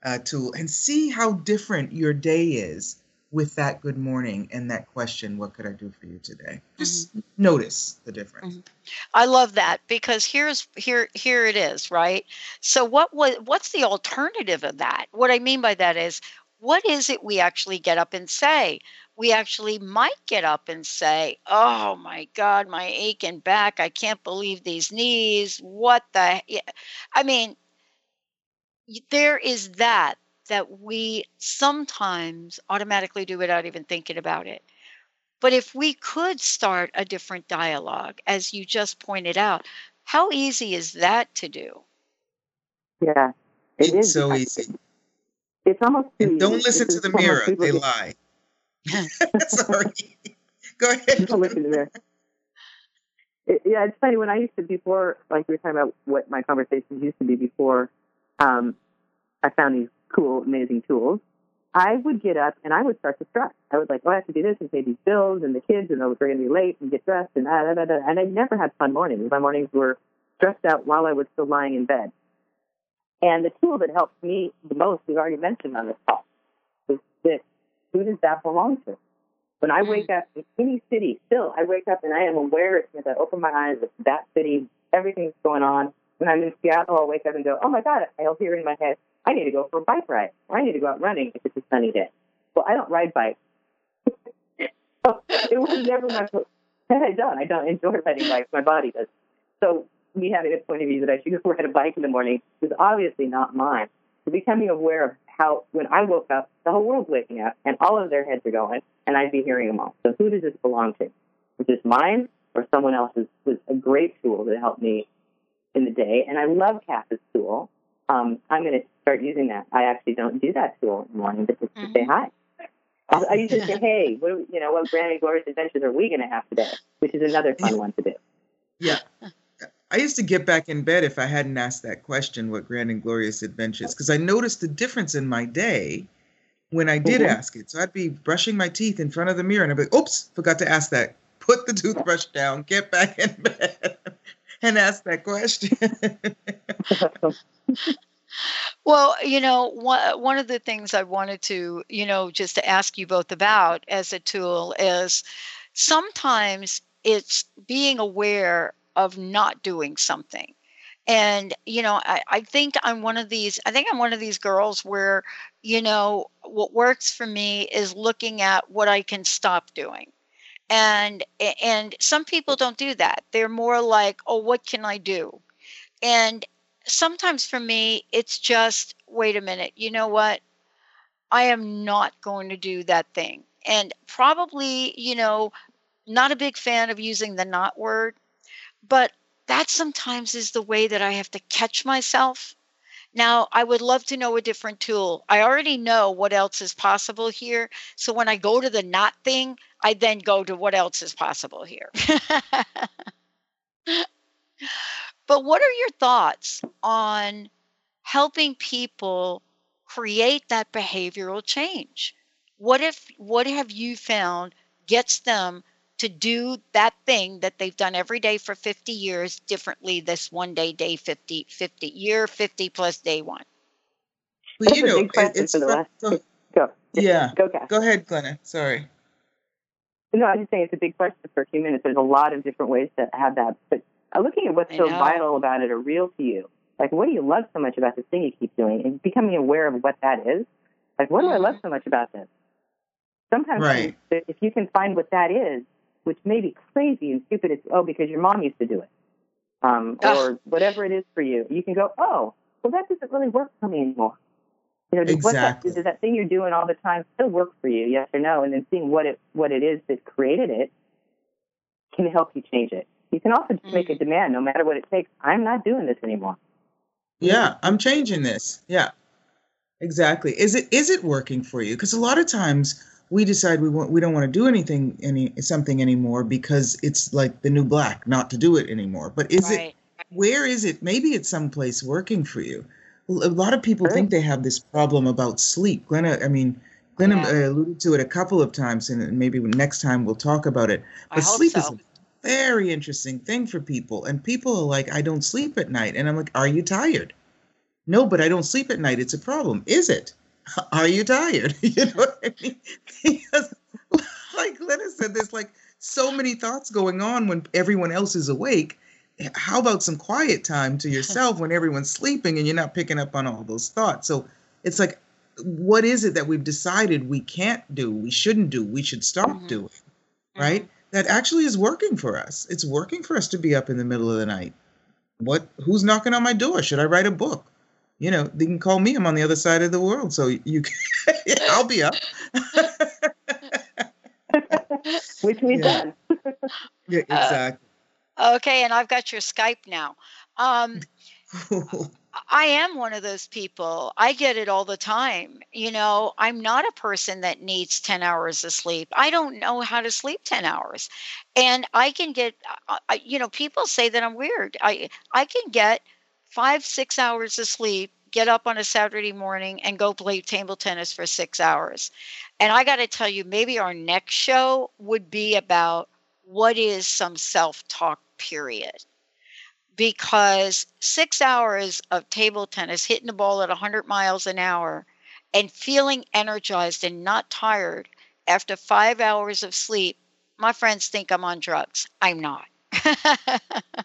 uh, tool and see how different your day is with that good morning and that question, what could I do for you today? Just mm-hmm. notice the difference. Mm-hmm. I love that because here's here here it is, right? So what was what's the alternative of that? What I mean by that is what is it we actually get up and say? We actually might get up and say, "Oh my god, my aching back. I can't believe these knees. What the I mean, there is that that we sometimes automatically do without even thinking about it. But if we could start a different dialogue, as you just pointed out, how easy is that to do? Yeah, it It's is. so easy. It's almost too And don't easy. listen This to the mirror. They get- lie. [laughs] [laughs] Sorry. Go ahead. Don't listen to the mirror. It, yeah, it's funny when I used to before, like we were talking about what my conversations used to be before um, I found these cool, amazing tools. I would get up and I would start to stress. I was like, oh, I have to do this and pay these bills and the kids and they're going to be late and get dressed and da, da, da. And I never had fun mornings. My mornings were stressed out while I was still lying in bed. And the tool that helped me the most, we've already mentioned on this call, is this. Who does that belong to? When I wake up in any city, still, I wake up and I am aware as soon as I open my eyes of that city, everything's going on. When I'm in Seattle, I'll wake up and go, oh my God, I'll hear in my head, I need to go for a bike ride, or I need to go out running if it's a sunny day. Well, I don't ride bikes. [laughs] it was never my. I don't. I don't enjoy riding bikes. My body does. So me having a point of view that I should go ride a bike in the morning was obviously not mine. So becoming aware of how when I woke up, the whole world's waking up, and all of their heads are going, and I'd be hearing them all. So who does this belong to? Is this mine or someone else's? Was a great tool to help me in the day, and I love Kass's tool. Um, I'm going to start using that. I actually don't do that tool in the morning, but just to say hi. I, I usually say, [laughs] "Hey, what are- you know, what Granny Glorious adventures are we going to have today?" Which is another fun one to do. Yeah. I used to get back in bed if I hadn't asked that question, what grand and glorious adventures, because I noticed the difference in my day when I did Mhm. ask it. So I'd be brushing my teeth in front of the mirror and I'd be like, oops, forgot to ask that. Put the toothbrush down, get back in bed [laughs] and ask that question. [laughs] Well, you know, one, one of the things I wanted to, you know, just to ask you both about as a tool is sometimes it's being aware of not doing something. And, you know, I, I think I'm one of these, I think I'm one of these girls where, you know, what works for me is looking at what I can stop doing. And and some people don't do that. They're more like, "Oh, what can I do?" And sometimes for me, it's just, wait a minute, you know what? I am not going to do that thing. And probably, you know, not a big fan of using the not word, but that sometimes is the way that I have to catch myself. Now, I would love to know a different tool. I already know what else is possible here. So when I go to the not thing, I then go to what else is possible here. [laughs] But what are your thoughts on helping people create that behavioral change? What if what have you found gets them to do that thing that they've done every day for 50 years differently this one day day 50 50 year 50 plus day 1? Well, That's you know, it- it's for the fun- last. [laughs] go, Go. yeah. Go, Go ahead, Glenna. Sorry. No, I'm just saying it's a big question for a few minutes. There's a lot of different ways to have that. But uh, looking at what's I so know. vital about it or real to you, like what do you love so much about this thing you keep doing, and becoming aware of what that is. Like, what do I love so much about this? Sometimes Right. if if you can find what that is, which may be crazy and stupid, it's oh because your mom used to do it, um, or whatever it is for you. You can go, oh, well that doesn't really work for me anymore. You know, does, what that, Exactly. does that thing you're doing all the time still work for you? Yes or no? And then seeing what it what it is that created it can help you change it. You can also just make a mm. demand, no matter what it takes. I'm not doing this anymore. Yeah, I'm changing this. Yeah. Exactly. Is it is it working for you? Because a lot of times we decide we want we don't want to do anything any something anymore because it's like the new black, not to do it anymore. But is it where is it? Maybe it's someplace working for you. A lot of people Sure. think they have this problem about sleep. Glenna, I mean, Glenna Yeah. uh, alluded to it a couple of times, and maybe next time we'll talk about it. But sleep is a very interesting thing for people, and people are like, "I don't sleep at night," and I'm like, "Are you tired?" No, but I don't sleep at night. It's a problem. Is it? [laughs] Are you tired? [laughs] you know what I mean? [laughs] Because, like Glenna said, there's like so many thoughts going on when everyone else is awake. How about some quiet time to [laughs] yourself when everyone's sleeping and you're not picking up on all those thoughts? So it's like, what is it that we've decided we can't do, we shouldn't do, we should stop Mhm. doing, right? That actually is working for us. It's working for us to be up in the middle of the night. What? Who's knocking on my door? Should I write a book? You know, they can call me. I'm on the other side of the world, so you can. [laughs] I'll be up. [laughs] Which we've Yeah. done. Yeah, exactly. Okay, and I've got your Skype now. Um, [laughs] I am one of those people. I get it all the time. You know, I'm not a person that needs 10 hours of sleep. I don't know how to sleep 10 hours. And I can get, uh, I- you know, people say that I'm weird. I, I can get five, six hours of sleep, get up on a Saturday morning and go play table tennis for six hours. And I got to tell you, maybe our next show would be about what is some self talk, period because six hours of table tennis, hitting the ball at 100 miles an hour, and feeling energized and not tired after five hours of sleep, my friends think I'm on drugs. I'm not. [laughs]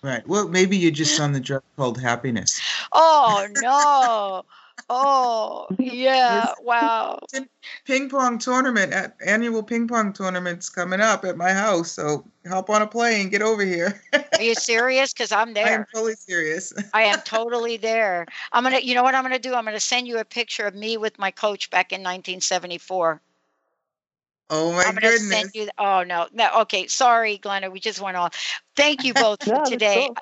right. Well, maybe you're just on the drug called happiness. oh, no. Oh, yeah. Wow. [laughs] Ping pong tournament at annual ping pong tournaments coming up at my house. So hop on a plane, get over here. Are you serious? Because I'm there. [laughs] I am totally serious. I am [laughs] totally there. I'm gonna. You know what I'm gonna do? I'm gonna send you a picture of me with my coach back in 1974. Oh my I'm gonna goodness. send you. Oh no, no. Okay, sorry, Glenna. We just went off. Thank you both for [laughs] No, that's today. cool.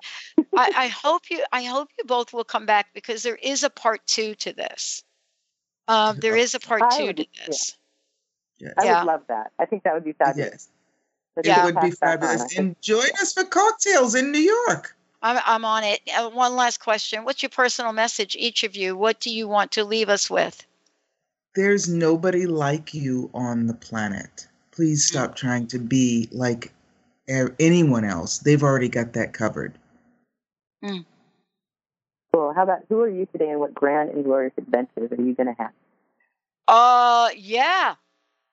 I, I hope you. I hope you both will come back because there is a part two to this. Um, there is a part I two would- to yeah. this. Yes. I Yeah. would love that. I think that would be fabulous. Yes. Let's It Yeah. would be pass that on. I fabulous. And join us for cocktails in New York. I'm, I'm on it. Uh, one last question. What's your personal message, each of you? What do you want to leave us with? There's nobody like you on the planet. Please stop trying to be like anyone else. They've already got that covered. Cool. How about who are you today and what grand and glorious adventures are you going to have? Uh, yeah,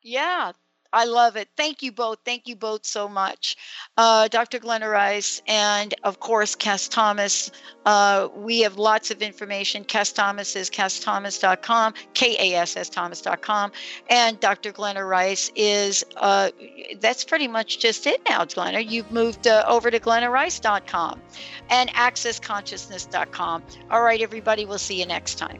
yeah. I love it. Thank you both. Thank you both so much. Uh, Dr. Glenna Rice and, of course, Kass Thomas. Uh, we have lots of information. Kass Thomas is kassthomas.com, K A S S Thomas.com. And Dr. Glenna Rice is, uh, that's pretty much just it now, Glenna. You've moved uh, over to glennarice.com and accessconsciousness.com. All right, everybody, we'll see you next time.